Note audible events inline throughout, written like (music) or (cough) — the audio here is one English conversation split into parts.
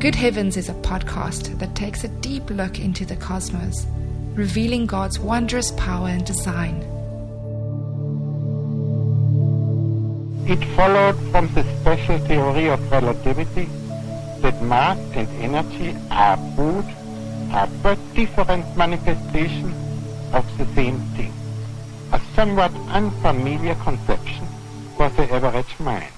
Good Heavens is a podcast that takes a deep look into the cosmos, revealing God's wondrous power and design. It followed from the special theory of relativity that mass and energy are both are but different manifestations of the same thing. A somewhat unfamiliar conception for the average mind.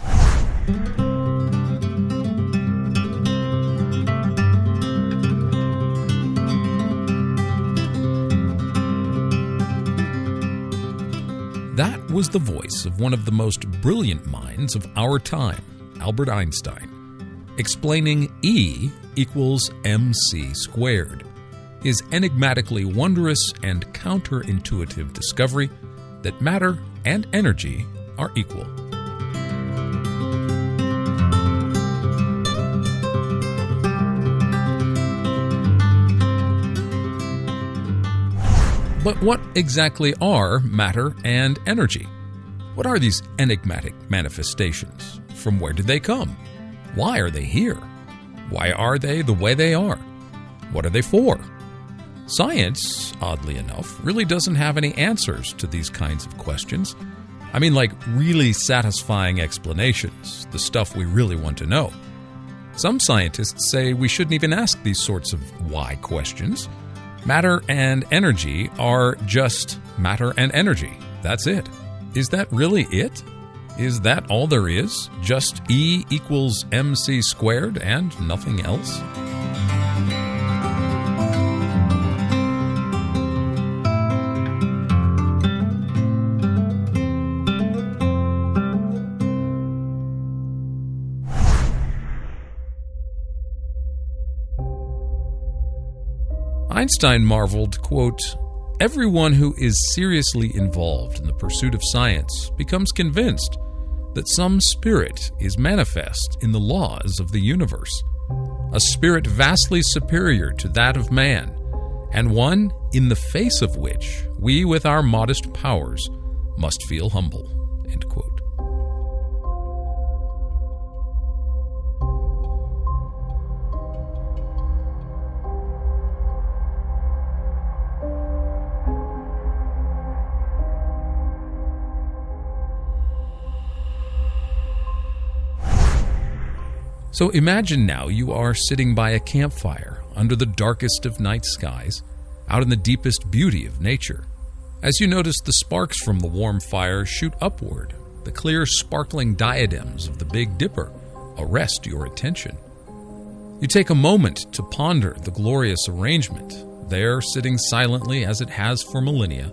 Was the voice of one of the most brilliant minds of our time, Albert Einstein, explaining E equals mc squared, his enigmatically wondrous and counterintuitive discovery that matter and energy are equal. But what exactly are matter and energy? What are these enigmatic manifestations? From where did they come? Why are they here? Why are they the way they are? What are they for? Science, oddly enough, really doesn't have any answers to these kinds of questions. I mean, like really satisfying explanations, the stuff we really want to know. Some scientists say we shouldn't even ask these sorts of why questions. Matter and energy are just matter and energy. That's it. Is that really it? Is that all there is? Just E equals mc squared and nothing else? Einstein marveled, quote, Everyone who is seriously involved in the pursuit of science becomes convinced that some spirit is manifest in the laws of the universe, a spirit vastly superior to that of man, and one in the face of which we, with our modest powers, must feel humble. So imagine now you are sitting by a campfire under the darkest of night skies, out in the deepest beauty of nature. As you notice the sparks from the warm fire shoot upward, the clear, sparkling diadems of the Big Dipper arrest your attention. You take a moment to ponder the glorious arrangement, there sitting silently as it has for millennia,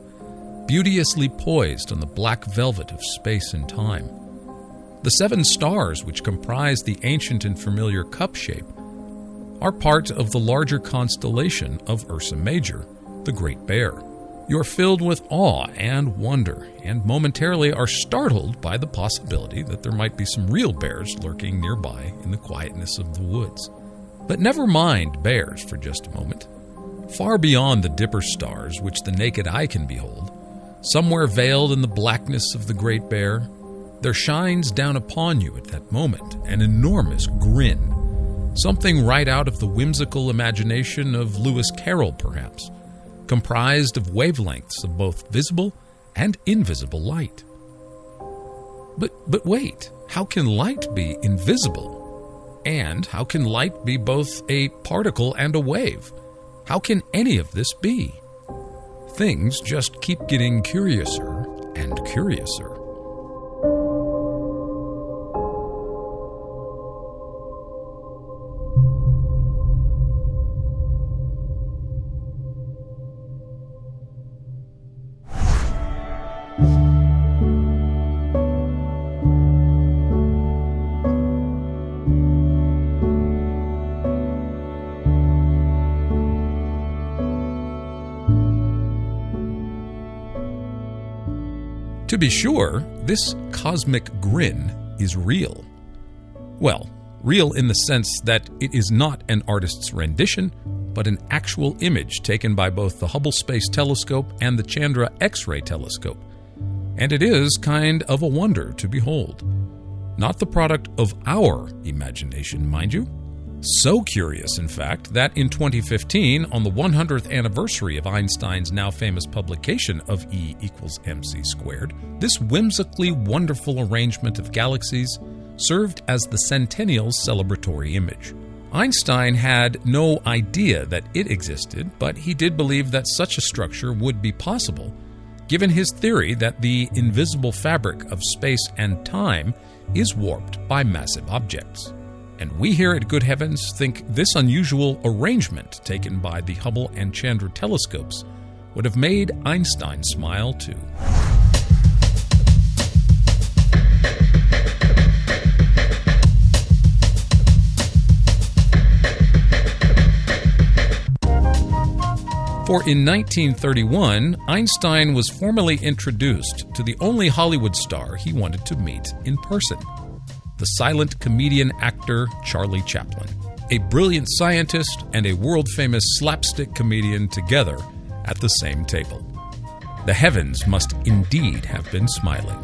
beauteously poised on the black velvet of space and time. The seven stars, which comprise the ancient and familiar cup shape, are part of the larger constellation of Ursa Major, the Great Bear. You are filled with awe and wonder, and momentarily are startled by the possibility that there might be some real bears lurking nearby in the quietness of the woods. But never mind bears for just a moment. Far beyond the Dipper stars, which the naked eye can behold, somewhere veiled in the blackness of the Great Bear, there shines down upon you at that moment an enormous grin, something right out of the whimsical imagination of Lewis Carroll, perhaps, comprised of wavelengths of both visible and invisible light. But, but wait, how can light be invisible? And how can light be both a particle and a wave? How can any of this be? Things just keep getting curiouser and curiouser. To be sure, this cosmic grin is real. Well, real in the sense that it is not an artist's rendition, but an actual image taken by both the Hubble Space Telescope and the Chandra X ray Telescope. And it is kind of a wonder to behold. Not the product of our imagination, mind you, So curious, in fact, that in 2015, on the 100th anniversary of Einstein's now famous publication of E equals mc squared, this whimsically wonderful arrangement of galaxies served as the centennial's celebratory image. Einstein had no idea that it existed, but he did believe that such a structure would be possible, given his theory that the invisible fabric of space and time is warped by massive objects. And we here at Good Heavens think this unusual arrangement taken by the Hubble and Chandra telescopes would have made Einstein smile too. For in 1931, Einstein was formally introduced to the only Hollywood star he wanted to meet in person the silent comedian actor Charlie Chaplin. A brilliant scientist and a world famous slapstick comedian together at the same table. The heavens must indeed have been smiling.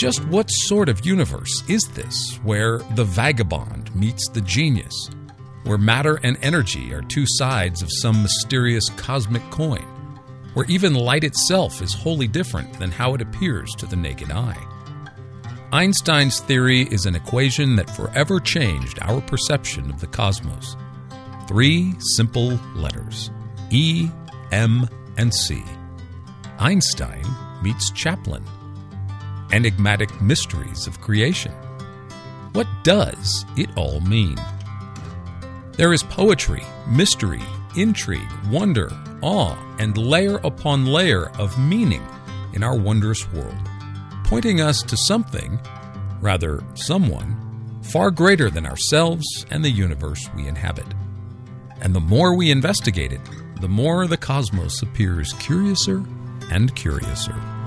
Just what sort of universe is this where the vagabond meets the genius, where matter and energy are two sides of some mysterious cosmic coin, where even light itself is wholly different than how it appears to the naked eye? Einstein's theory is an equation that forever changed our perception of the cosmos. Three simple letters E, M, and C. Einstein meets Chaplin enigmatic mysteries of creation. What does it all mean? There is poetry, mystery, intrigue, wonder, awe, and layer upon layer of meaning in our wondrous world, pointing us to something, rather, someone, far greater than ourselves and the universe we inhabit. And the more we investigate it, the more the cosmos appears curiouser and curiouser.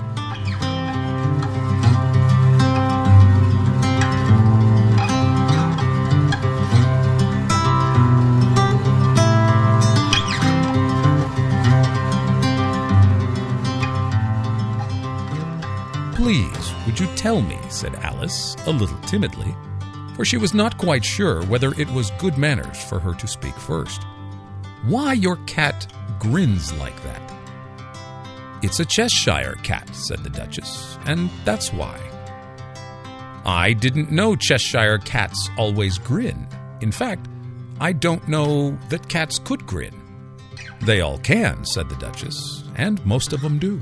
Tell me, said Alice, a little timidly, for she was not quite sure whether it was good manners for her to speak first. Why your cat grins like that? It's a Cheshire cat, said the Duchess, and that's why. I didn't know Cheshire cats always grin. In fact, I don't know that cats could grin. They all can, said the Duchess, and most of them do.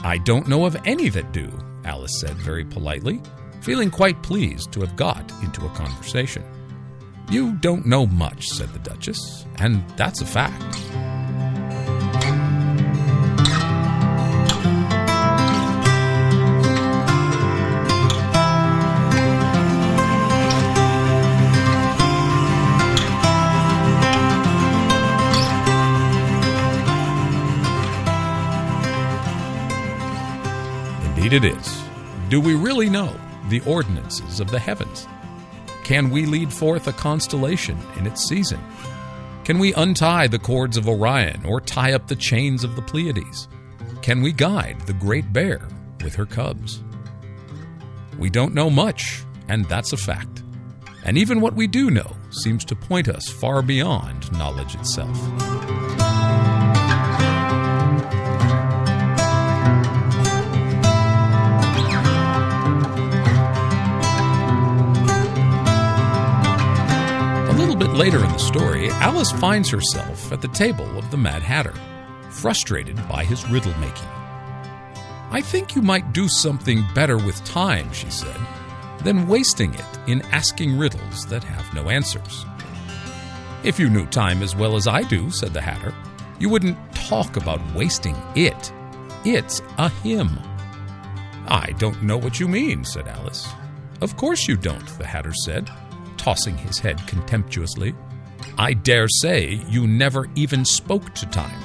I don't know of any that do, Alice said very politely, feeling quite pleased to have got into a conversation. You don't know much, said the Duchess, and that's a fact. It is. Do we really know the ordinances of the heavens? Can we lead forth a constellation in its season? Can we untie the cords of Orion or tie up the chains of the Pleiades? Can we guide the great bear with her cubs? We don't know much, and that's a fact. And even what we do know seems to point us far beyond knowledge itself. Later in the story, Alice finds herself at the table of the Mad Hatter, frustrated by his riddle making. I think you might do something better with time, she said, than wasting it in asking riddles that have no answers. If you knew time as well as I do, said the Hatter, you wouldn't talk about wasting it. It's a him. I don't know what you mean, said Alice. Of course you don't, the Hatter said tossing his head contemptuously. I dare say you never even spoke to time.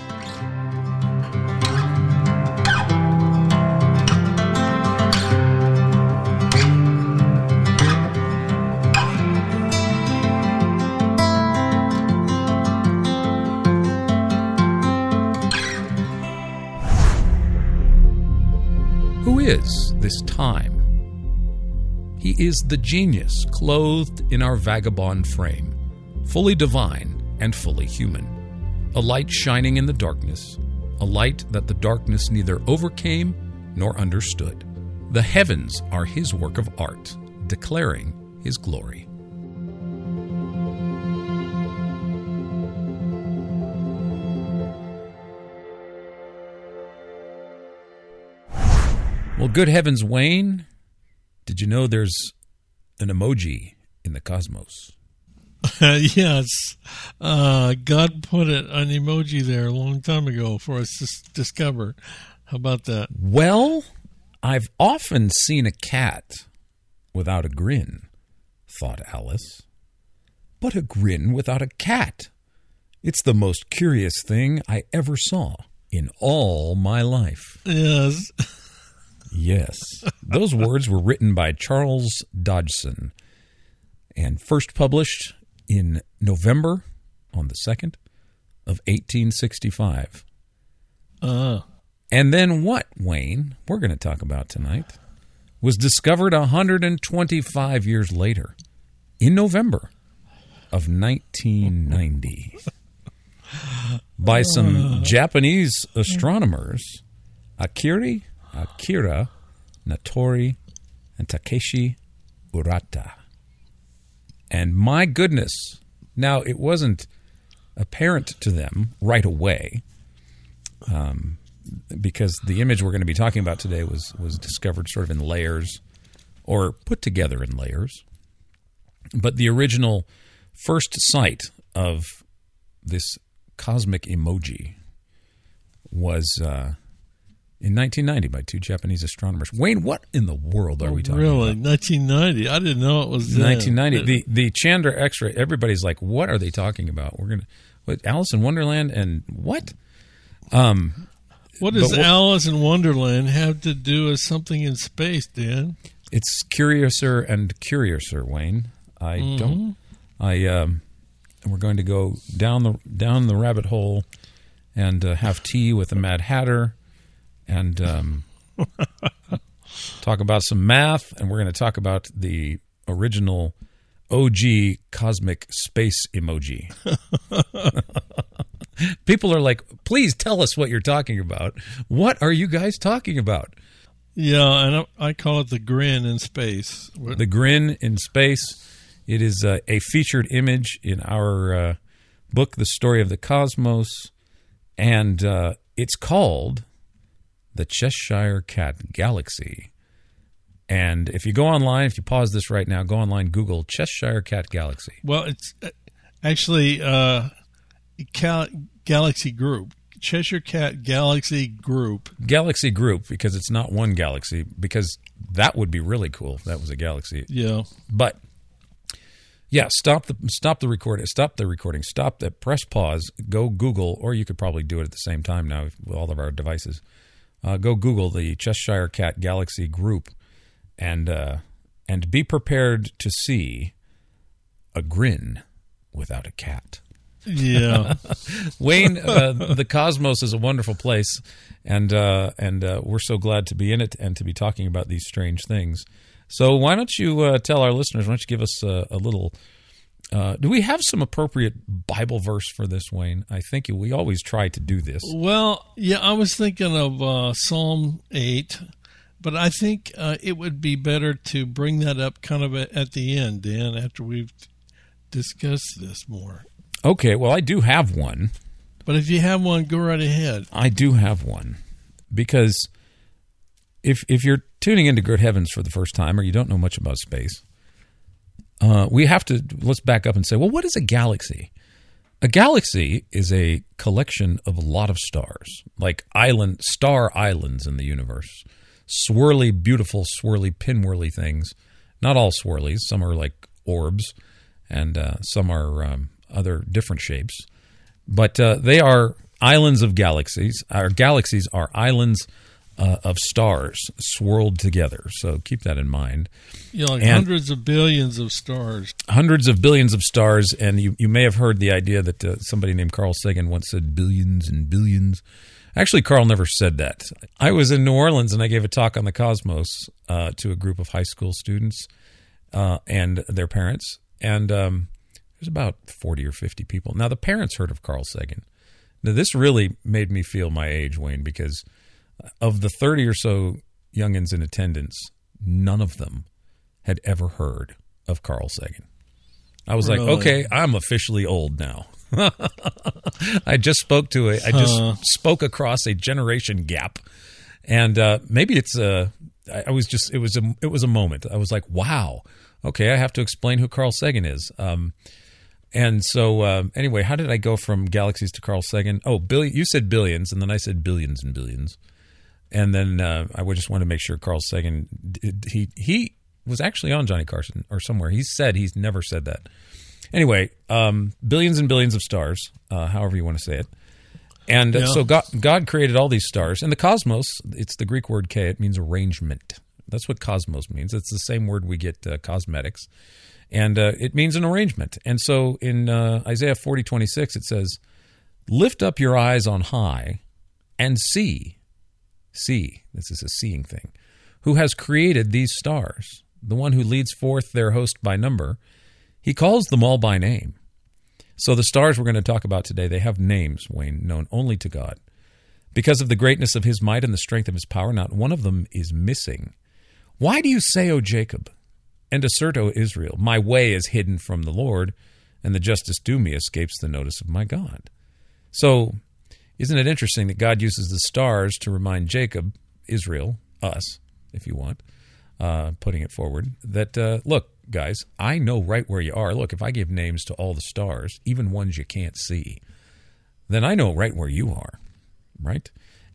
Is the genius clothed in our vagabond frame, fully divine and fully human. A light shining in the darkness, a light that the darkness neither overcame nor understood. The heavens are his work of art, declaring his glory. Well, good heavens, Wayne, did you know there's an emoji in the cosmos? (laughs) yes, uh, God put it an emoji there a long time ago for us to discover. How about that? Well, I've often seen a cat without a grin, thought Alice. But a grin without a cat. It's the most curious thing I ever saw in all my life. Yes, (laughs) Yes. Those words were written by Charles Dodgson and first published in November on the 2nd of 1865. uh, And then what, Wayne, we're going to talk about tonight, was discovered 125 years later in November of 1990 by some (laughs) Japanese astronomers, Akiri, Akira, Natori, and Takeshi Urata. And my goodness, now it wasn't apparent to them right away because the image we're going to be talking about today was was discovered sort of in layers or put together in layers. But the original first sight of this cosmic emoji was uh, in 1990 by two Japanese astronomers. Wayne, what in the world are we talking about? really? 1990. I didn't know it was then. 1990. The the Chandra X-ray. Everybody's like, "What are they talking about?" We're gonna, what Alice in Wonderland and what? What does what- Alice in Wonderland have to do with something in space, Dan? It's curiouser and curiouser, Wayne. I don't. I um, we're going to go down the down the rabbit hole and uh, have tea with the Mad Hatter and um, talk about some math, and we're going to talk about the original OG cosmic space emoji. (laughs) People are like, please tell us what you're talking about. What are you guys talking about? Yeah, and I, call it the grin in space. The Grin in Space. It is uh, a featured image in our uh, book, The Story of the Cosmos, and uh, it's called The Cheshire Cat Galaxy. And if you go online, if you pause this right now, go online, Google Cheshire Cat Galaxy. Well, it's uh, actually uh, Cal- Galaxy Group, Cheshire Cat Galaxy Group. Galaxy Group, because it's not one galaxy, because that would be really cool if that was a galaxy. Yeah, But yeah, stop the stop the recording. Stop the recording. Stop the press pause. Go Google, or you could probably do it at the same time now with all of our devices. Uh, go Google the Cheshire Cat Galaxy group, and uh, and be prepared to see a grin without a cat. yeah. (laughs) Wayne, uh, the cosmos is a wonderful place, and uh, and uh, we're so glad to be in it and to be talking about these strange things. So why don't you uh, tell our listeners? Why don't you give us a, a little? Uh, do we have some appropriate Bible verse for this, Wayne? I think we always try to do this. well, yeah. I was thinking of uh, Psalm eight, but I think uh, it would be better to bring that up kind of at at the end, Dan, after we've discussed this more. Okay, well I do have one. But if you have one, go right ahead. I do have one because if if you're tuning into Good Heavens for the first time or you don't know much about space, uh, we have to let's back up and say, well, what is a galaxy? A galaxy is a collection of a lot of stars, like island star islands in the universe, swirly, beautiful, swirly, pinwhirly things. Not all swirlies; some are like orbs, and uh, some are um, other different shapes but uh, they are islands of galaxies. Our galaxies are islands uh, of stars swirled together. So keep that in mind. You know, like And- hundreds of billions of stars. Hundreds of billions of stars, and you, you may have heard the idea that uh, somebody named Carl Sagan once said billions and billions. Actually, Carl never said that. I was in New Orleans and I gave a talk on the cosmos uh, to a group of high school students uh, and their parents, and um, there's about forty or fifty people. Now, the parents heard of Carl Sagan. Now, this really made me feel my age, Wayne, because of the thirty or so youngins in attendance, none of them had ever heard of Carl Sagan. I was Really? like, okay, I'm officially old now. (laughs) I just spoke to a, I just Huh. spoke across a generation gap, and uh, maybe it's a. I I was just it was a it was a moment. I was like, wow, okay, I have to explain who Carl Sagan is. Um, and so um, anyway, how did I go from galaxies to Carl Sagan? Oh, billion. You said billions, and then I said billions and billions, and then uh, I would just want to make sure Carl Sagan did, he he was actually on Johnny Carson or somewhere. He said he's never said that. Anyway, um, billions and billions of stars, uh, however you want to say it. And uh, Yeah. so God, God created all these stars. And the cosmos, it's the Greek word K, it means arrangement. That's what cosmos means. It's the same word we get uh, cosmetics. And uh, it means an arrangement. And so in uh, Isaiah 40, 26, it says, Lift up your eyes on high and see. See, this is a seeing thing. Who has created these stars? The one who leads forth their host by number. He calls them all by name. So the stars we're going to talk about today, they have names, Wayne, known only to God. Because of the greatness of his might and the strength of his power, not one of them is missing. Why do you say, O Jacob, and assert, O Israel, my way is hidden from the Lord, and the justice due me escapes the notice of my God? So, isn't it interesting that God uses the stars to remind Jacob, Israel, us, if you want, uh, putting it forward, that, uh, look, guys, I know right where you are. Look, if I give names to all the stars, even ones you can't see, then I know right where you are, right?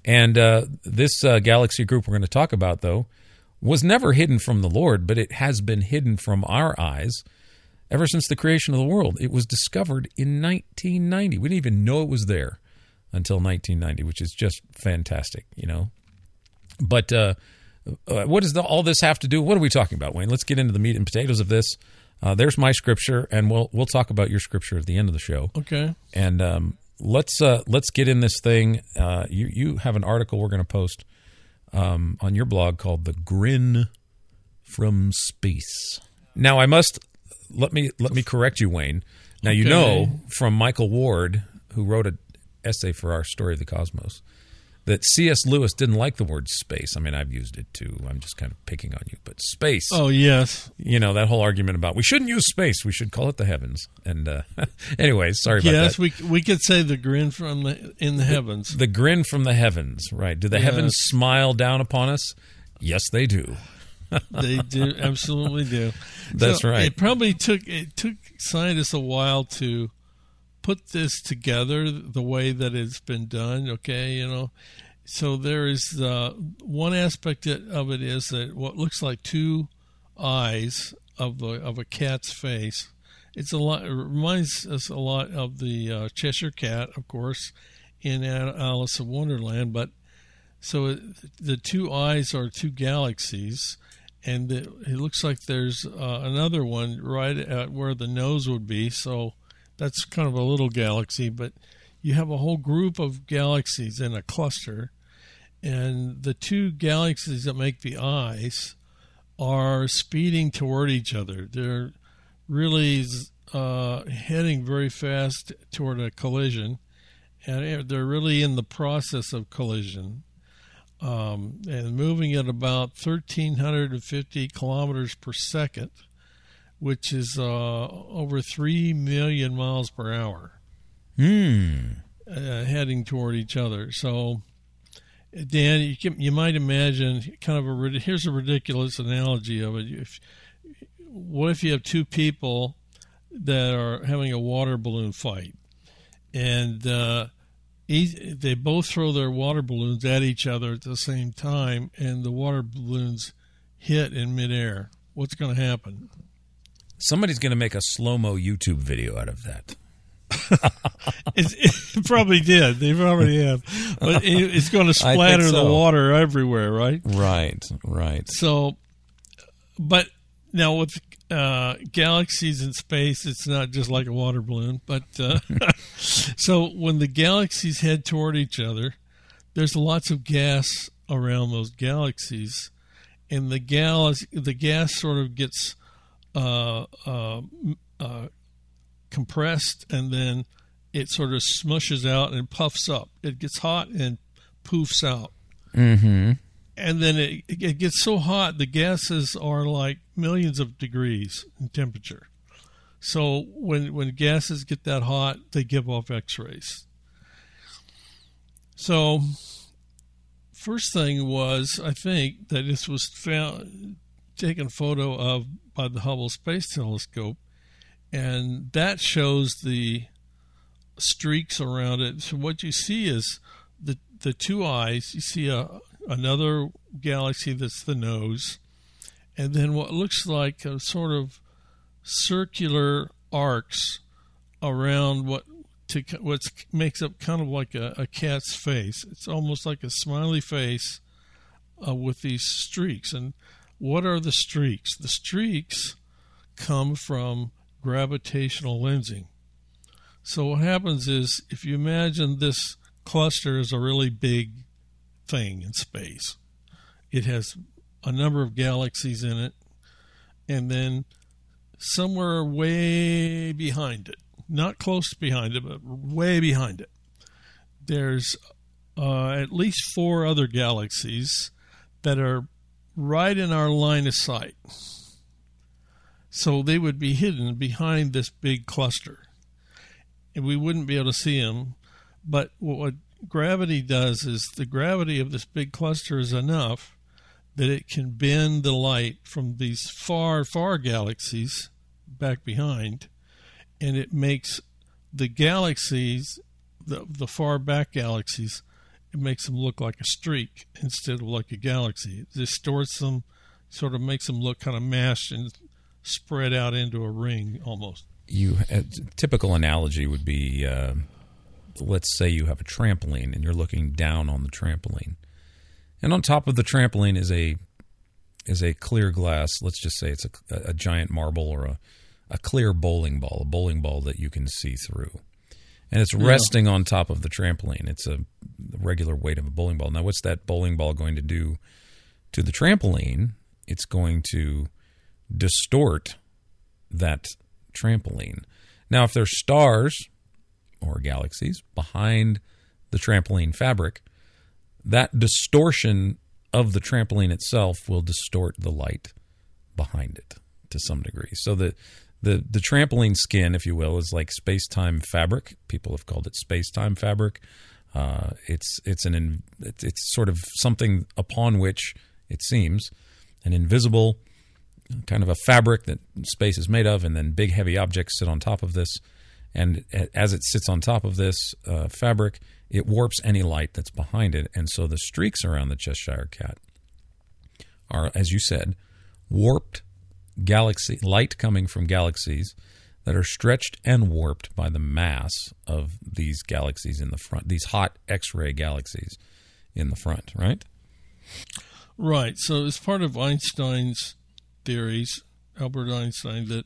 And uh, this uh, galaxy group we're going to talk about, though, was never hidden from the Lord, but it has been hidden from our eyes ever since the creation of the world. It was discovered in 1990. We didn't even know it was there until 1990, which is just fantastic, you know. But uh, uh, what does the, all this have to do? What are we talking about, Wayne? Let's get into the meat and potatoes of this. Uh, there's my scripture, and we'll we'll talk about your scripture at the end of the show. Okay. And um, let's uh, let's get in this thing. Uh, you you have an article we're going to post um, on your blog called "The Grin from Space." Now, I must let me let me correct you, Wayne. Now you Okay. know from Michael Ward, who wrote an essay for our story of the cosmos, that C.S. Lewis didn't like the word space. I mean, I've used it too. I'm just kind of picking on you, but space Oh yes. you know that whole argument about we shouldn't use space we should call it the heavens and uh (laughs) anyways sorry about Yes, that we we could say the grin from the in the heavens. the grin from the heavens right do the Yes. heavens smile down upon us yes they do (laughs) they do absolutely do. That's So right. It probably took it took scientists a while to put this together the way that it's been done. Okay, you know. So there is uh, one aspect of it is that what looks like two eyes of the of a cat's face. It's a lot. It reminds us a lot of the uh, Cheshire Cat, of course, in Alice in Wonderland. But so it, the two eyes are two galaxies, and it, it looks like there's uh, another one right at where the nose would be. So that's kind of a little galaxy, but you have a whole group of galaxies in a cluster, and the two galaxies that make the eyes are speeding toward each other. They're really uh, heading very fast toward a collision, and they're really in the process of collision um, and moving at about 1,350 kilometers per second, which is uh, over 3 million miles per hour, hmm uh, heading toward each other. So, Dan, you, can, you might imagine kind of a here's a ridiculous analogy of it. If, what if you have two people that are having a water balloon fight, and uh, each, they both throw their water balloons at each other at the same time, and the water balloons hit in midair. What's going to happen? Somebody's going to make a slow-mo youtube video out of that (laughs) It's, it probably did. They probably have, but it, it's going to splatter the water everywhere, right? right right So, but now with uh, galaxies in space, it's not just like a water balloon. But uh, (laughs) (laughs) so when the galaxies head toward each other, there's lots of gas around those galaxies, and the gal the gas sort of gets uh, uh, uh, compressed, and then it sort of smushes out and puffs up. It gets hot and poofs out. Mm-hmm. And then it, it gets so hot, the gases are like millions of degrees in temperature. So when when gases get that hot, they give off X-rays. So first thing was I think that this was found taken photo of by the Hubble Space Telescope, and that shows the streaks around it. So what you see is the the two eyes. You see a another galaxy that's the nose, and then what looks like a sort of circular arcs around what to what makes up kind of like a, a, cat's face. It's almost like a smiley face uh, with these streaks. And what are the streaks? The streaks come from gravitational lensing. So what happens is if you imagine this cluster is a really big thing in space, it has a number of galaxies in it, and then somewhere way behind it, not close behind it, but way behind it, there's uh, at least four other galaxies that are right in our line of sight. So they would be hidden behind this big cluster. And we wouldn't be able to see them. But what gravity does is the gravity of this big cluster is enough that it can bend the light from these far, far galaxies back behind, and it makes the galaxies, the, the far back galaxies, it makes them look like a streak instead of like a galaxy. It distorts them, sort of makes them look kind of mashed and spread out into a ring almost. You a typical analogy would be, uh, let's say you have a trampoline and you're looking down on the trampoline, and on top of the trampoline is a is a clear glass. Let's just say it's a, a giant marble or a a clear bowling ball, a bowling ball that you can see through. And it's yeah. resting on top of the trampoline. It's a regular weight of a bowling ball. Now, what's that bowling ball going to do to the trampoline? It's going to distort that trampoline. Now, if there's stars or galaxies behind the trampoline fabric, that distortion of the trampoline itself will distort the light behind it to some degree. So that the the trampoline skin, if you will, is like space time fabric. People have called it space time fabric. Uh, it's it's an it's, it's sort of something upon which it seems an invisible kind of a fabric that space is made of, and then big heavy objects sit on top of this. And as it sits on top of this uh, fabric, it warps any light that's behind it, and so the streaks around the Cheshire Cat are, as you said, warped galaxy light coming from galaxies that are stretched and warped by the mass of these galaxies in the front, these hot X-ray galaxies in the front, right? Right. So it's part of Einstein's theories, Albert Einstein, that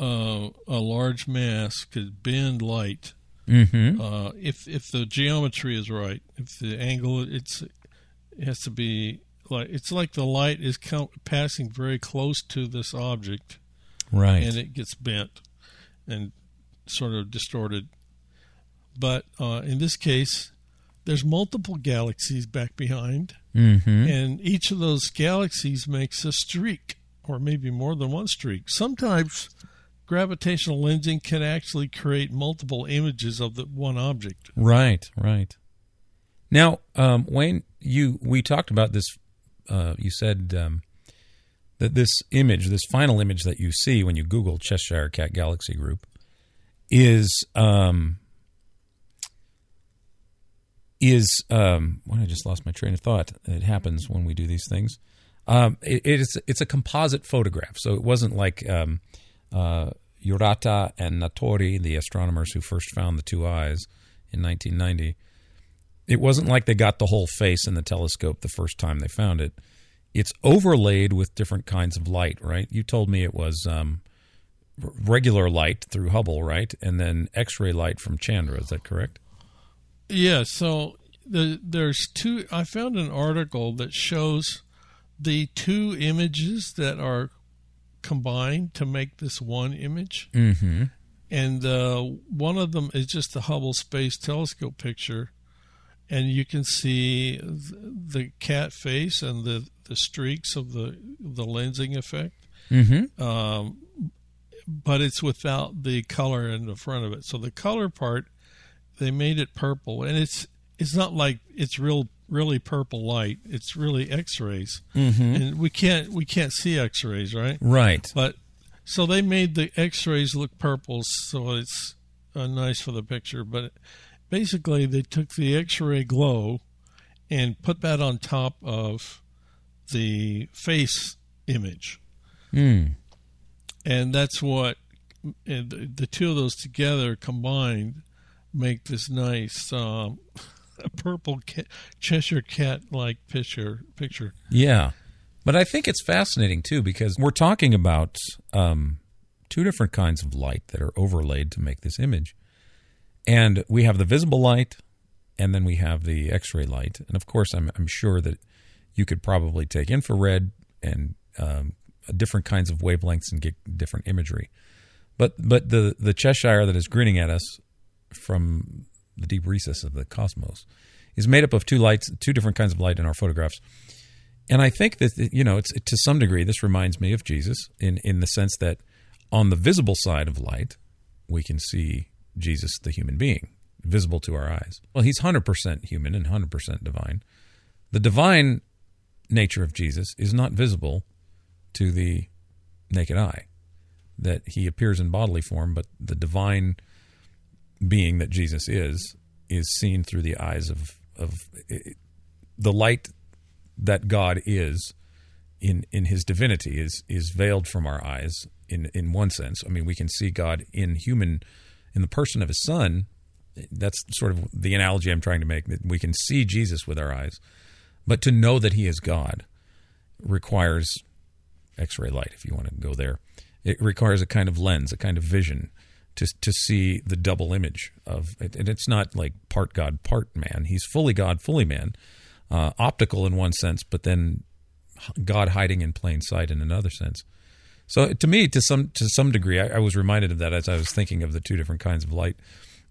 uh, a large mass could bend light mm-hmm. uh, if if the geometry is right. If the angle it's it has to be like it's like the light is passing very close to this object, right? And it gets bent and sort of distorted. But uh, in this case, there's multiple galaxies back behind, mm-hmm. and each of those galaxies makes a streak, or maybe more than one streak. Sometimes gravitational lensing can actually create multiple images of the one object. Right, right. Now, um, Wayne, you we talked about this uh, you said um, that this image, this final image that you see when you Google Cheshire Cat Galaxy Group, is um, is um, well, I just lost my train of thought. It happens when we do these things. Um, it, it's it's a composite photograph, so it wasn't like um, uh, Urata and Natori, the astronomers who first found the two eyes in 1990 it wasn't like they got the whole face in the telescope the first time they found it. It's overlaid with different kinds of light, right? You told me it was um, regular light through Hubble, right? And then X ray light from Chandra. Is that correct? Yeah. So the, there's two. I found an article that shows the two images that are combined to make this one image. Mm-hmm. And uh, one of them is just the Hubble Space Telescope picture, and you can see the cat face and the, the streaks of the the lensing effect. Mm-hmm. Um, but it's without the color in the front of it. So the color part, they made it purple, and it's it's not like it's real really purple light. It's really X-rays, Mm-hmm. and we can't we can't see X-rays, right? Right. But so they made the X-rays look purple, so it's uh, nice for the picture. But basically, they took the X-ray glow and put that on top of the face image, Mm. and that's what and the two of those together combined make this nice um, (laughs) purple ca- Cheshire cat like picture. Picture. Yeah. But I think it's fascinating too because we're talking about um, two different kinds of light that are overlaid to make this image. And we have the visible light and then we have the X ray light. And of course, I'm, I'm sure that you could probably take infrared and um, different kinds of wavelengths and get different imagery. But, but the, the Cheshire that is grinning at us from the deep recess of the cosmos is made up of two lights, two different kinds of light in our photographs. And I think that you know, it's to some degree, this reminds me of Jesus in in the sense that on the visible side of light, we can see Jesus, the human being, visible to our eyes. Well, he's hundred percent human and hundred percent divine. The divine nature of Jesus is not visible to the naked eye. That he appears in bodily form, but the divine being that Jesus is is seen through the eyes of of the light that God is in in his divinity is is veiled from our eyes in in one sense. I mean, we can see God in human in the person of his son. That's sort of the analogy I'm trying to make that we can see Jesus with our eyes. But to know that he is God requires x-ray light if you want to go there. It requires a kind of lens, a kind of vision to to see the double image of it. And it's not like part God, part man. He's fully God, fully man uh, optical in one sense, but then God hiding in plain sight in another sense. So to me, to some to some degree, I, I was reminded of that as I was thinking of the two different kinds of light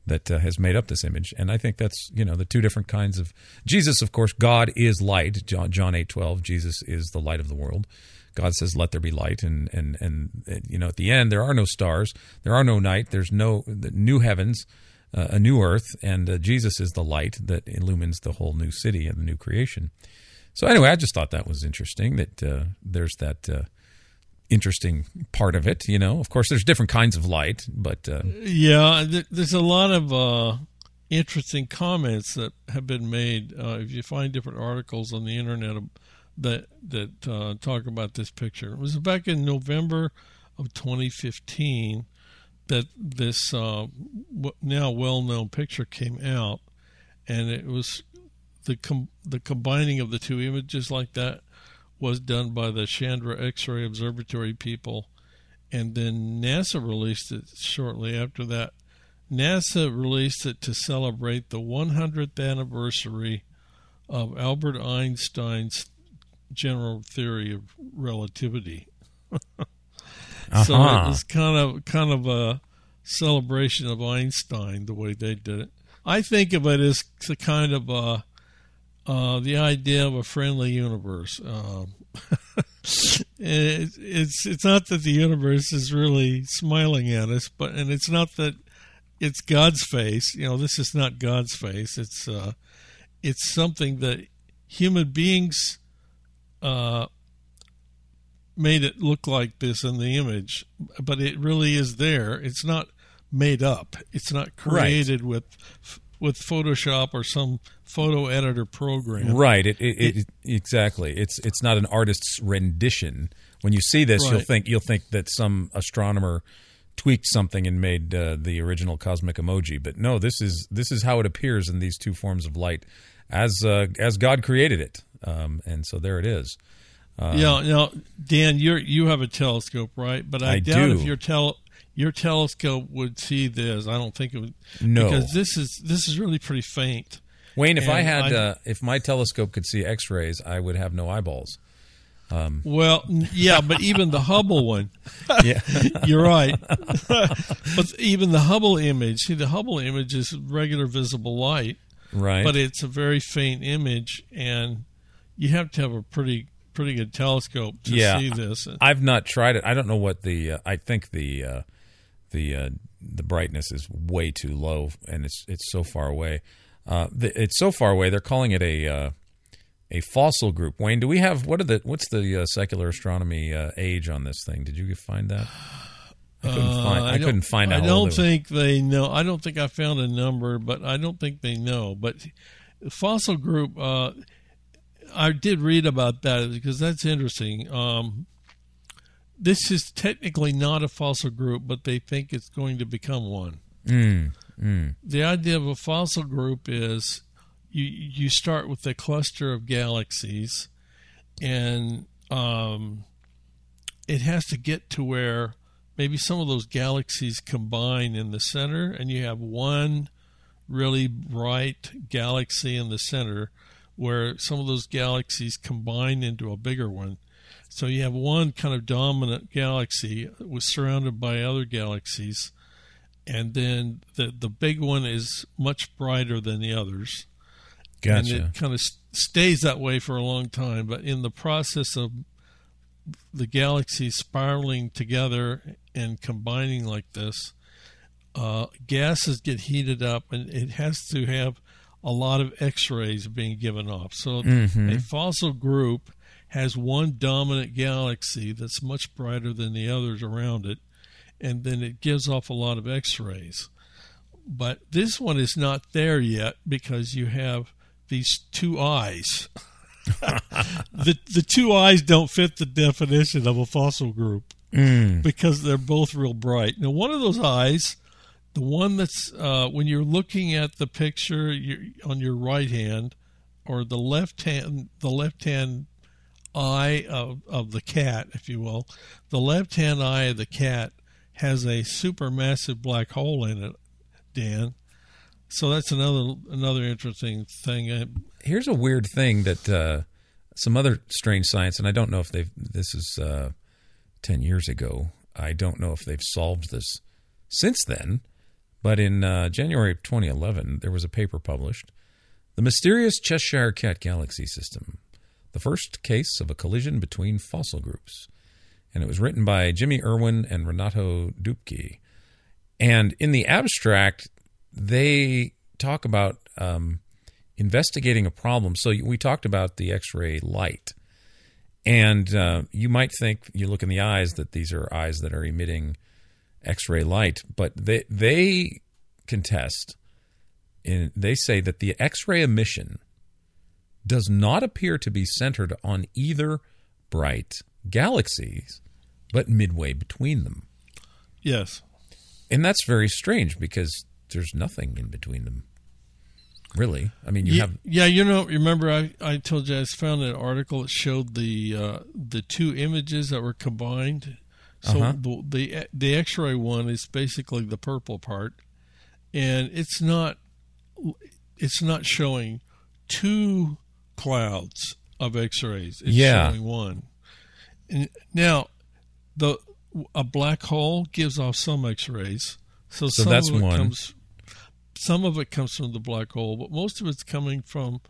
that uh, has made up this image, and I think that's you know the two different kinds of Jesus. Of course, God is light. John John eight twelve. Jesus is the light of the world. God says, "Let there be light," and and and you know at the end there are no stars, there are no night, there's no the new heavens uh, a new earth, and uh, Jesus is the light that illumines the whole new city and the new creation. So anyway, I just thought that was interesting that uh, there's that uh, interesting part of it. You know, of course, there's different kinds of light, but uh, Yeah, there's a lot of uh, interesting comments that have been made. Uh, if you find different articles on the internet that that uh, talk about this picture, it was back in November of 2015 that this uh, now well-known picture came out, and it was the com- the combining of the two images like that was done by the Chandra X-ray Observatory people, and then NASA released it shortly after that. NASA released it to celebrate the 100th anniversary of Albert Einstein's general theory of relativity. (laughs) So Uh-huh. it was kind of kind of a celebration of Einstein the way they did it. I think of it as the kind of uh, uh, the idea of a friendly universe. Um, (laughs) it, it's it's not that the universe is really smiling at us, but and it's not that it's God's face. You know, this is not God's face. It's uh, it's something that human beings uh, made it look like this in the image, but it really is there. It's not made up. It's not created with with Photoshop or some photo editor program. right, it, it, it, exactly. It's it's not an artist's rendition. When you see this, you'll think you'll think that some astronomer tweaked something and made uh, the original cosmic emoji. But no, this is this is how it appears in these two forms of light, as uh, as God created it. Um, and so there it is. yeah, now Dan, you you have a telescope, right? But I, I doubt do. if your tel your telescope would see this. I don't think it would. No. because this is this is really pretty faint. Wayne, if I had, uh, if my telescope could see X-rays, I would have no eyeballs. Well, yeah, but even the Hubble one, (laughs) Yeah, (laughs) you're right. (laughs) but even the Hubble image, see, the Hubble image is regular visible light, right. but it's a very faint image, and you have to have a pretty pretty good telescope to Yeah. see this. I've not tried it. I don't know what the. Uh, I think the uh, the uh, the brightness is way too low, and it's it's so far away. Uh, it's so far away. They're calling it a uh, a fossil group. Wayne, do we have what are the what's the uh, secular astronomy uh, age on this thing? Did you find that? I couldn't Uh, find. I, don't- couldn't find I out. how don't think they know. I don't think I found a number, but I don't think they know. But the fossil group, uh, I did read about that because that's interesting. Um, this is technically not a fossil group, but they think it's going to become one. Mm, mm. The idea of a fossil group is you you start with a cluster of galaxies, and um, it has to get to where maybe some of those galaxies combine in the center, and you have one really bright galaxy in the center where some of those galaxies combine into a bigger one. So you have one kind of dominant galaxy was surrounded by other galaxies, and then the the big one is much brighter than the others and it kind of stays that way for a long time. But in the process of the galaxies spiraling together and combining like this, uh, gases get heated up, and it has to have a lot of X-rays being given off. So a fossil group has one dominant galaxy that's much brighter than the others around it, and then it gives off a lot of X-rays but this one is not there yet because you have these two eyes. (laughs) the the two eyes don't fit the definition of a fossil group because they're both real bright. Now, one of those eyes, the one that's uh, when you're looking at the picture you on your right hand or the left hand, the left hand eye of, of the cat, if you will, the left hand eye of the cat has a supermassive black hole in it, Dan. So that's another another interesting thing. Uh, Here's a weird thing that uh, some other strange science, and I don't know if they've. This is uh, ten years ago. I don't know if they've solved this since then. But in uh, January of 2011, there was a paper published, "The Mysterious Cheshire Cat Galaxy System: The First Case of a Collision Between Fossil Groups," and it was written by Jimmy Irwin and Renato Dupke. And in the abstract, they talk about um, investigating a problem. So we talked about the X-ray light, and uh, you might think you look in the eyes that these are eyes that are emitting X-ray light, but they they contest. In, they say that the X-ray emission does not appear to be centered on either bright galaxies, but midway between them. yes, And that's very strange because there's nothing in between them. Really? I mean, you yeah, have yeah. You know, remember I, I told you I found an article that showed the uh, the two images that were combined. So Uh-huh. the, the the X-ray one is basically the purple part, and it's not it's not showing two clouds of X-rays. It's Yeah. showing one. And now, the a black hole gives off some X-rays, so, So some that's of it one. comes. Some of it comes from the black hole, but most of it's coming from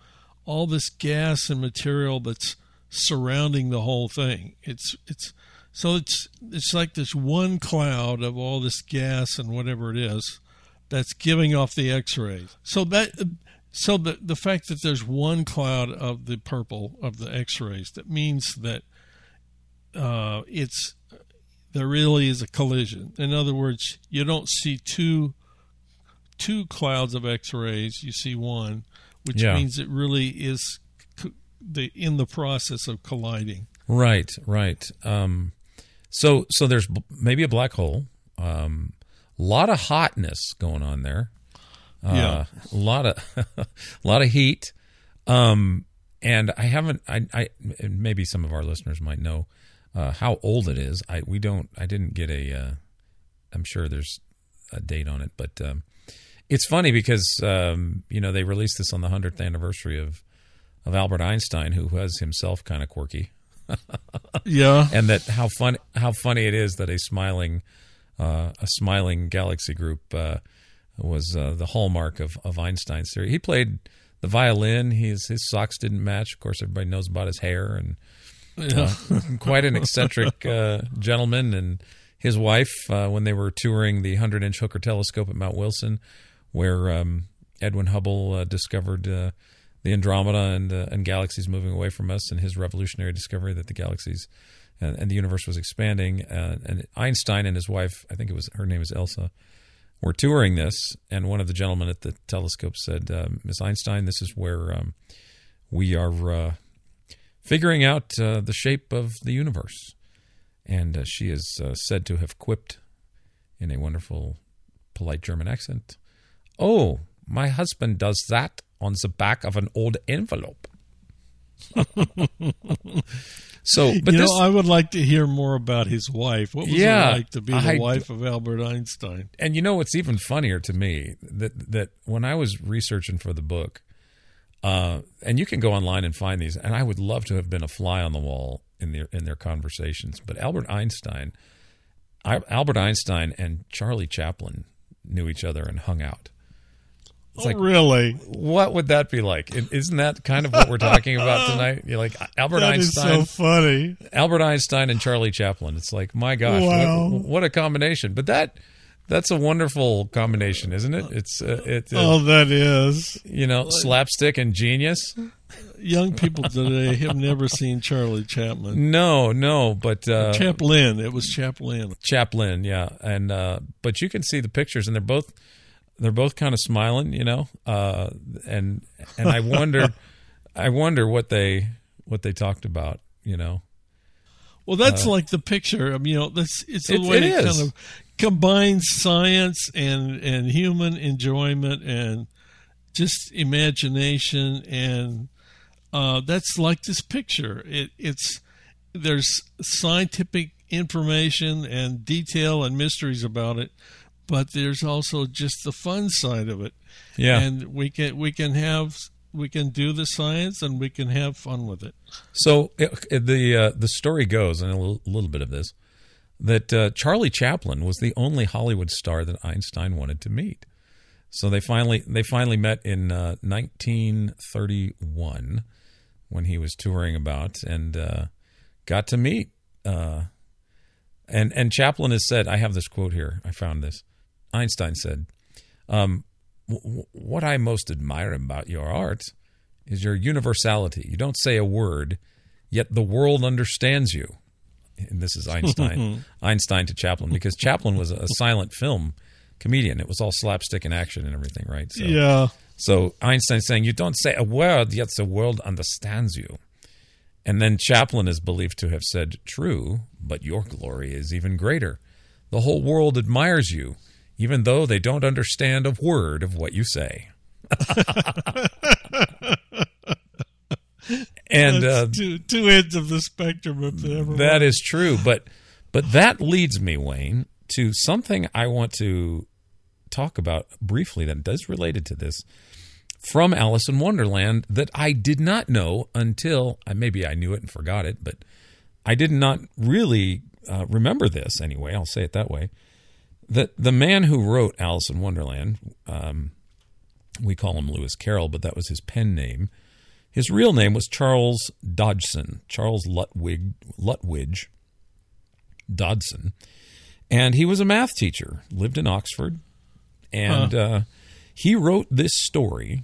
all this gas and material that's surrounding the whole thing. It's it's so it's it's like this one cloud of all this gas and whatever it is that's giving off the X-rays. So that so the the fact that there's one cloud of the purple of the X-rays that means that uh, it's there really is a collision. In other words, you don't see two two clouds of X-rays. You see one, which Yeah. means it really is co- the in the process of colliding. right, right. Um, so, so there's b- maybe a black hole. A lot of hotness going on there. Uh, Yeah. a lot of a (laughs) lot of heat. Um, and I haven't. I, I maybe some of our listeners might know uh, how old it is. I we don't. I didn't get a. Uh, I'm sure there's a date on it, but um, It's funny because um, you know they released this on the hundredth anniversary of of Albert Einstein, who was himself kind of quirky, (laughs) Yeah. and that how fun how funny it is that a smiling uh, a smiling galaxy group uh, was uh, the hallmark of, of Einstein's theory. He played the violin. His his socks didn't match. Of course, everybody knows about his hair and (laughs) Yeah. quite an eccentric uh, gentleman. And his wife, uh, when they were touring the 100 inch Hooker telescope at Mount Wilson, where um, Edwin Hubble uh, discovered uh, the Andromeda and, uh, and galaxies moving away from us, and his revolutionary discovery that the galaxies and, and the universe was expanding. Uh, and Einstein and his wife, I think it was her name is Elsa, were touring this, and one of the gentlemen at the telescope said, uh, "Miss Einstein, this is where um, we are uh, figuring out uh, the shape of the universe." And uh, she is uh, said to have quipped in a wonderful, polite German accent, "Oh, my husband does that on the back of an old envelope." (laughs) so, but you this, know, I would like to hear more about his wife. What was Yeah, it like to be the I- wife of Albert Einstein? and you know what's even funnier to me that that when I was researching for the book, uh, and you can go online and find these, and I would love to have been a fly on the wall in their in their conversations. But Albert Einstein, I, Albert Einstein and Charlie Chaplin knew each other and hung out. It's oh, like really? what would that be like? Isn't that kind of what we're talking about tonight? You're like Albert That is Einstein, so funny. Albert Einstein and Charlie Chaplin. It's like, my gosh, Wow. what, what a combination! But that that's a wonderful combination, isn't it? It's uh, it uh, Oh, that is. you know slapstick and genius. Young people today have never seen Charlie Chaplin. No, no, but uh, Chaplin. It was Chaplin. Chaplin, yeah, and uh, but you can see the pictures, and they're both they're both kind of smiling, you know, uh, and and I wonder, (laughs) I wonder what they what they talked about, you know. Well, that's like the picture. I mean, you know, this it's the Uh, It- way it it, is. kind of combines science and and human enjoyment and just imagination and uh, that's like this picture. It, it's there's scientific information and detail and mysteries about it, but there's also just the fun side of it. Yeah, and we can we can have we can do the science and we can have fun with it. So it- the uh, the story goes, and a little, little bit of this, that uh, Charlie Chaplin was the only Hollywood star that Einstein wanted to meet. So they finally they finally met in uh, 1931 when he was touring about and uh, got to meet. Uh, and and Chaplin has said, I have this quote here. I found this. Einstein said, um, "What I most admire about your art is your universality. You don't say a word, yet the world understands you." And this is Einstein, (laughs) Einstein to Chaplin, because Chaplin was a silent film comedian. It was all slapstick and action and everything, right? So, Yeah. so Einstein saying, "You don't say a word, yet the world understands you." And then Chaplin is believed to have said, "True, but your glory is even greater. The whole world admires you, even though they don't understand a word of what you say." (laughs) and uh, two two ends of the spectrum there ever that is true, but but that leads me, Wayne, to something I want to talk about briefly that does related to this from Alice in Wonderland that I did not know until uh, maybe I knew it and forgot it, but I did not really uh, remember this anyway. I'll say it that way. That the man who wrote Alice in Wonderland, um, we call him Lewis Carroll, but that was his pen name. His real name was Charles Dodgson, Charles Lutwig, Lutwidge Dodgson. And he was a math teacher, lived in Oxford. And uh, he wrote this story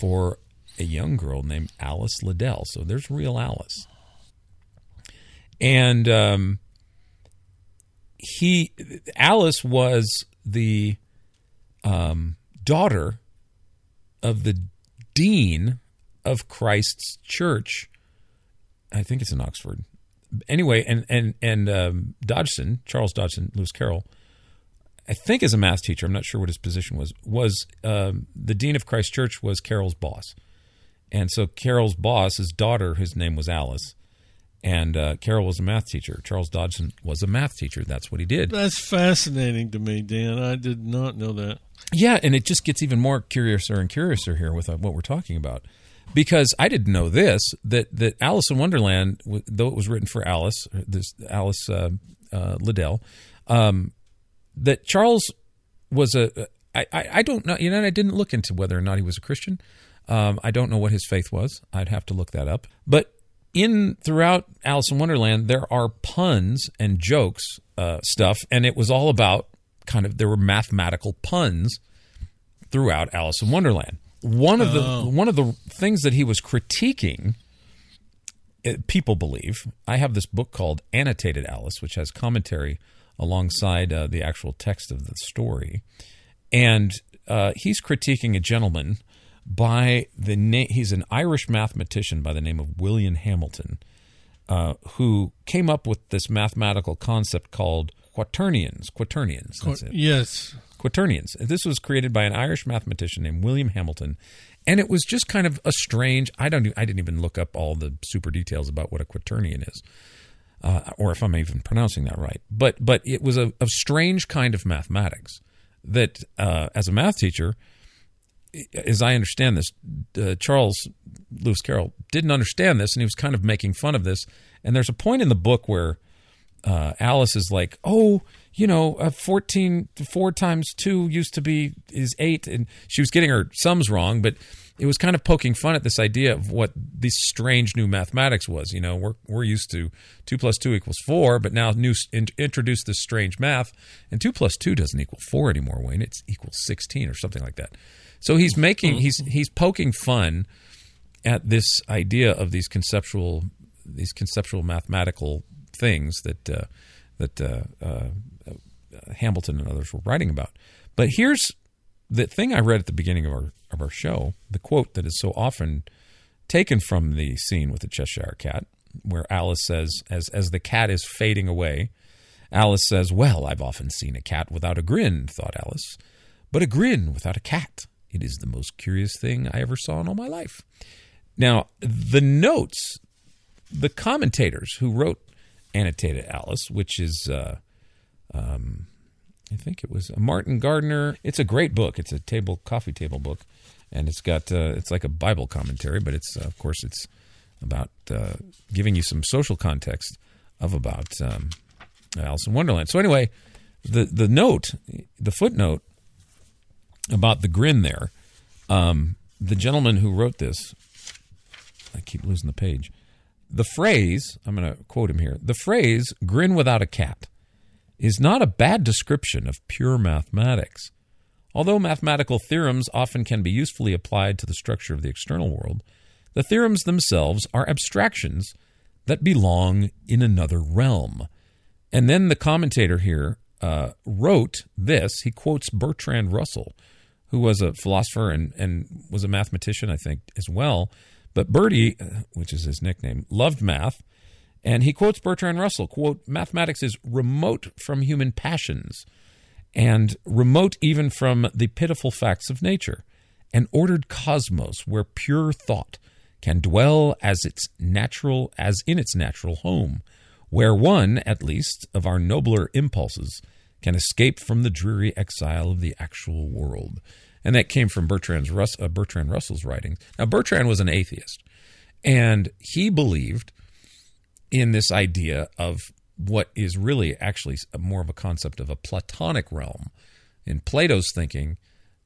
for a young girl named Alice Liddell. So there's real Alice. And um, he, Alice was the um, daughter of the dean of Christ's Church. I think it's in Oxford. Anyway, and and and um, Dodgson, Charles Dodgson, Lewis Carroll, I think as a math teacher, I'm not sure what his position was. Was um, the dean of Christ Church was Carroll's boss, and so Carroll's boss, his daughter, his name was Alice, And uh, Carroll was a math teacher. Charles Dodgson was a math teacher. That's what he did. That's fascinating to me, Dan. I did not know that. Yeah, and it just gets even more curiouser and curiouser here with uh, what we're talking about. Because I didn't know this that that Alice in Wonderland, though it was written for Alice, uh, this Alice uh, uh, Liddell, um, that Charles was a. I, I, I don't know. You know, I didn't look into whether or not he was a Christian. Um, I don't know what his faith was. I'd have to look that up. But in throughout Alice in Wonderland, there are puns and jokes uh, stuff, and it was all about kind of there were mathematical puns throughout Alice in Wonderland. One of Oh. the one of the things that he was critiquing, uh, people believe. I have this book called Annotated Alice, which has commentary alongside uh, the actual text of the story, and uh, he's critiquing a gentleman by the name. He's an Irish mathematician by the name of William Hamilton, uh, who came up with this mathematical concept called quaternions. Quaternions. It Yes. Quaternions. This was created by an Irish mathematician named William Hamilton, and it was just kind of a strange. I don't. I didn't even look up all the super details about what a quaternion is, uh, or if I'm even pronouncing that right. But but it was a, a strange kind of mathematics that, uh, as a math teacher, as I understand this, uh, Charles Lewis Carroll didn't understand this, and he was kind of making fun of this. And there's a point in the book where uh, Alice is like, "Oh, you know, uh, 14, 4 times two used to be is eight. and she was getting her sums wrong, but it was kind of poking fun at this idea of what this strange new mathematics was. You know, we're we're used to two plus two equals four, but now new in, introduce this strange math, and two plus two doesn't equal four anymore, Wayne. It's equals sixteen or something like that. So he's making he's he's poking fun at this idea of these conceptual these conceptual mathematical things that uh, that uh, uh, Hamilton and others were writing about. But here's the thing I read at the beginning of our of our show, the quote that is so often taken from the scene with the Cheshire cat, where Alice says, as as the cat is fading away, Alice says, "Well, I've often seen a cat without a grin," thought Alice, "but a grin without a cat. It is the most curious thing I ever saw in all my life." Now, the notes, the commentators who wrote annotated Alice, which is, uh, um, I think it was Martin Gardner. It's a great book. It's a table coffee table book, and it's got uh, it's like a Bible commentary, but it's uh, of course it's about uh, giving you some social context of about um, Alice in Wonderland. So anyway, the the note, the footnote about the grin there, um, the gentleman who wrote this, I keep losing the page. The phrase, I'm going to quote him here. The phrase "grin without a cat" is not a bad description of pure mathematics. Although mathematical theorems often can be usefully applied to the structure of the external world, the theorems themselves are abstractions that belong in another realm. And then the commentator here uh, wrote this. He quotes Bertrand Russell, who was a philosopher and, and was a mathematician, I think, as well. But Bertie, uh, which is his nickname, loved math. And he quotes Bertrand Russell, quote, mathematics is remote from human passions and remote even from the pitiful facts of nature, an ordered cosmos where pure thought can dwell as its natural as in its natural home, where one, at least, of our nobler impulses can escape from the dreary exile of the actual world. And that came from Bertrand's Russ, uh, Bertrand Russell's writings. Now, Bertrand was an atheist, and he believed in this idea of what is really actually more of a concept of a Platonic realm. In Plato's thinking,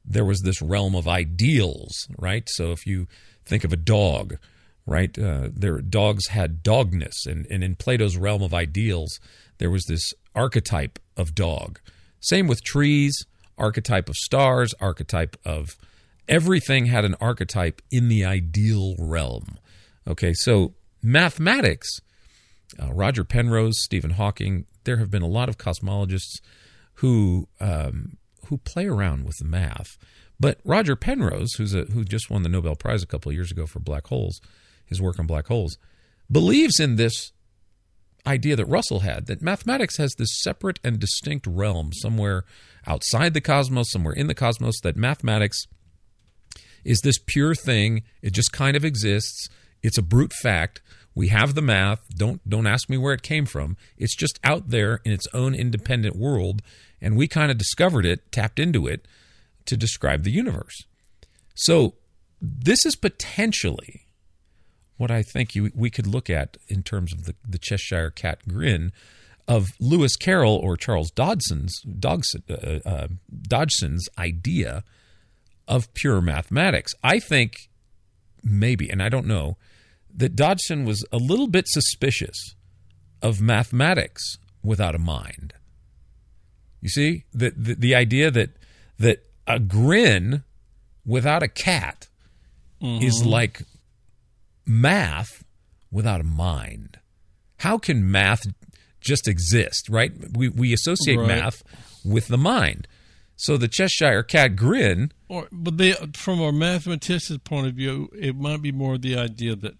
there was this realm of ideals, right? So if you think of a dog, right, uh, their dogs had dogness, and, and in Plato's realm of ideals, there was this archetype of dog. Same with trees, archetype of stars, archetype of everything had an archetype in the ideal realm. Okay, so mathematics uh, Roger Penrose, Stephen Hawking. There have been a lot of cosmologists who um, who play around with the math. But Roger Penrose, who's a, who just won the Nobel Prize a couple of years ago for black holes, his work on black holes, believes in this idea that Russell had that mathematics has this separate and distinct realm somewhere outside the cosmos, somewhere in the cosmos. That mathematics is this pure thing; it just kind of exists. It's a brute fact We have the math. Don't don't ask me where it came from. It's just out there in its own independent world, and we kind of discovered it, tapped into it to describe the universe. So this is potentially what I think you, we could look at in terms of the, the Cheshire Cat grin of Lewis Carroll or Charles Dodson's Dodson, uh, uh, Dodgson's idea of pure mathematics. I think maybe, and I don't know, that Dodgson was a little bit suspicious of mathematics without a mind. You see, the, the, the idea that that a grin without a cat mm-hmm. is like math without a mind. How can math just exist, right? We, we associate right. math with the mind. So the Cheshire cat grin. Or, but they, from a mathematician's point of view, it might be more the idea that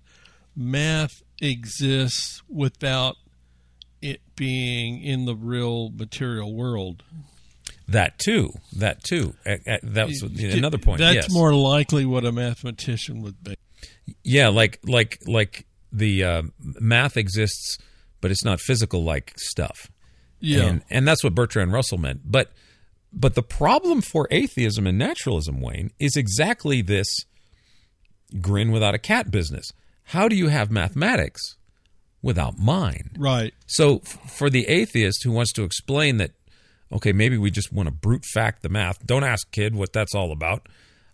math exists without it being in the real material world. That too. That too. That's another point. That's yes. more likely what a mathematician would be. Yeah, like like like the uh, math exists, but it's not physical like stuff. Yeah, and, and that's what Bertrand Russell meant. But but the problem for atheism and naturalism, Wayne, is exactly this grin without a cat business. How do you have mathematics without mind? Right. So f- for the atheist who wants to explain that okay, maybe we just want to brute fact the math. Don't ask kid what that's all about.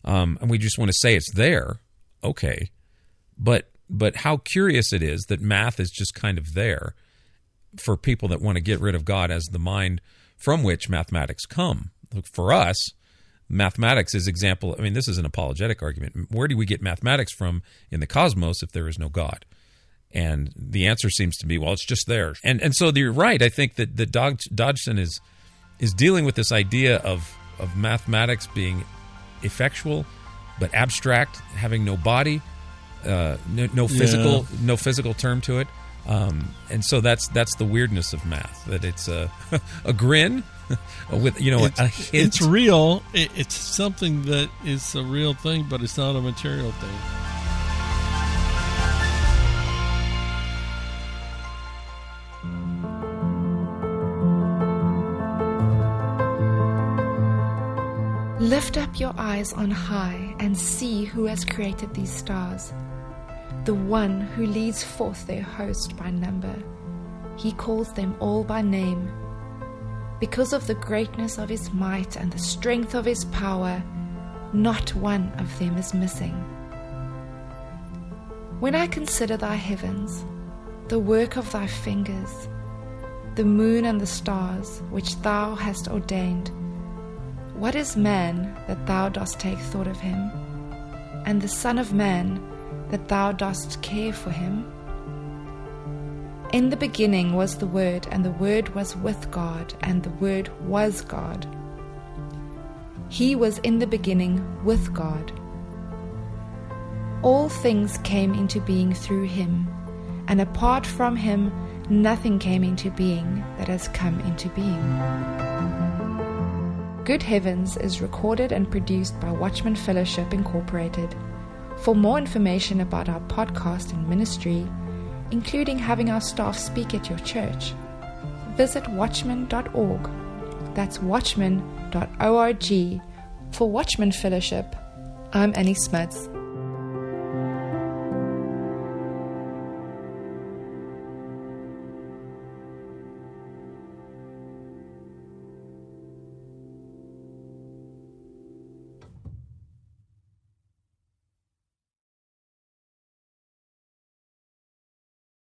Um, and we just want to say it's there. Okay. But but how curious it is that math is just kind of there for people that want to get rid of God as the mind from which mathematics come. Look, for us, mathematics is example. I mean, this is an apologetic argument. Where do we get mathematics from in the cosmos if there is no God? And the answer seems to be, well, it's just there. And and so you're right. I think that that Dodgson is is dealing with this idea of of mathematics being effectual but abstract, having no body, uh, no, no, physical, yeah. no physical term to it. Um, and so that's that's the weirdness of math that it's a (laughs) a grin (laughs) with you know it's, a hint. It's real. it's something that is a real thing, but it's not a material thing. Lift up your eyes on high and see who has created these stars. The one who leads forth their host by number. He calls them all by name. Because of the greatness of his might and the strength of his power, not one of them is missing. When I consider thy heavens, the work of thy fingers, the moon and the stars which thou hast ordained, what is man that thou dost take thought of him? And the Son of Man that thou dost care for him? In the beginning was the Word, and the Word was with God, and the Word was God. He was in the beginning with God. All things came into being through him, and apart from him, nothing came into being that has come into being. Good Heavens is recorded and produced by Watchman Fellowship Incorporated. For more information about our podcast and ministry, including having our staff speak at your church, visit watchman.org. That's watchman.org. For Watchman Fellowship, I'm Annie Smuts.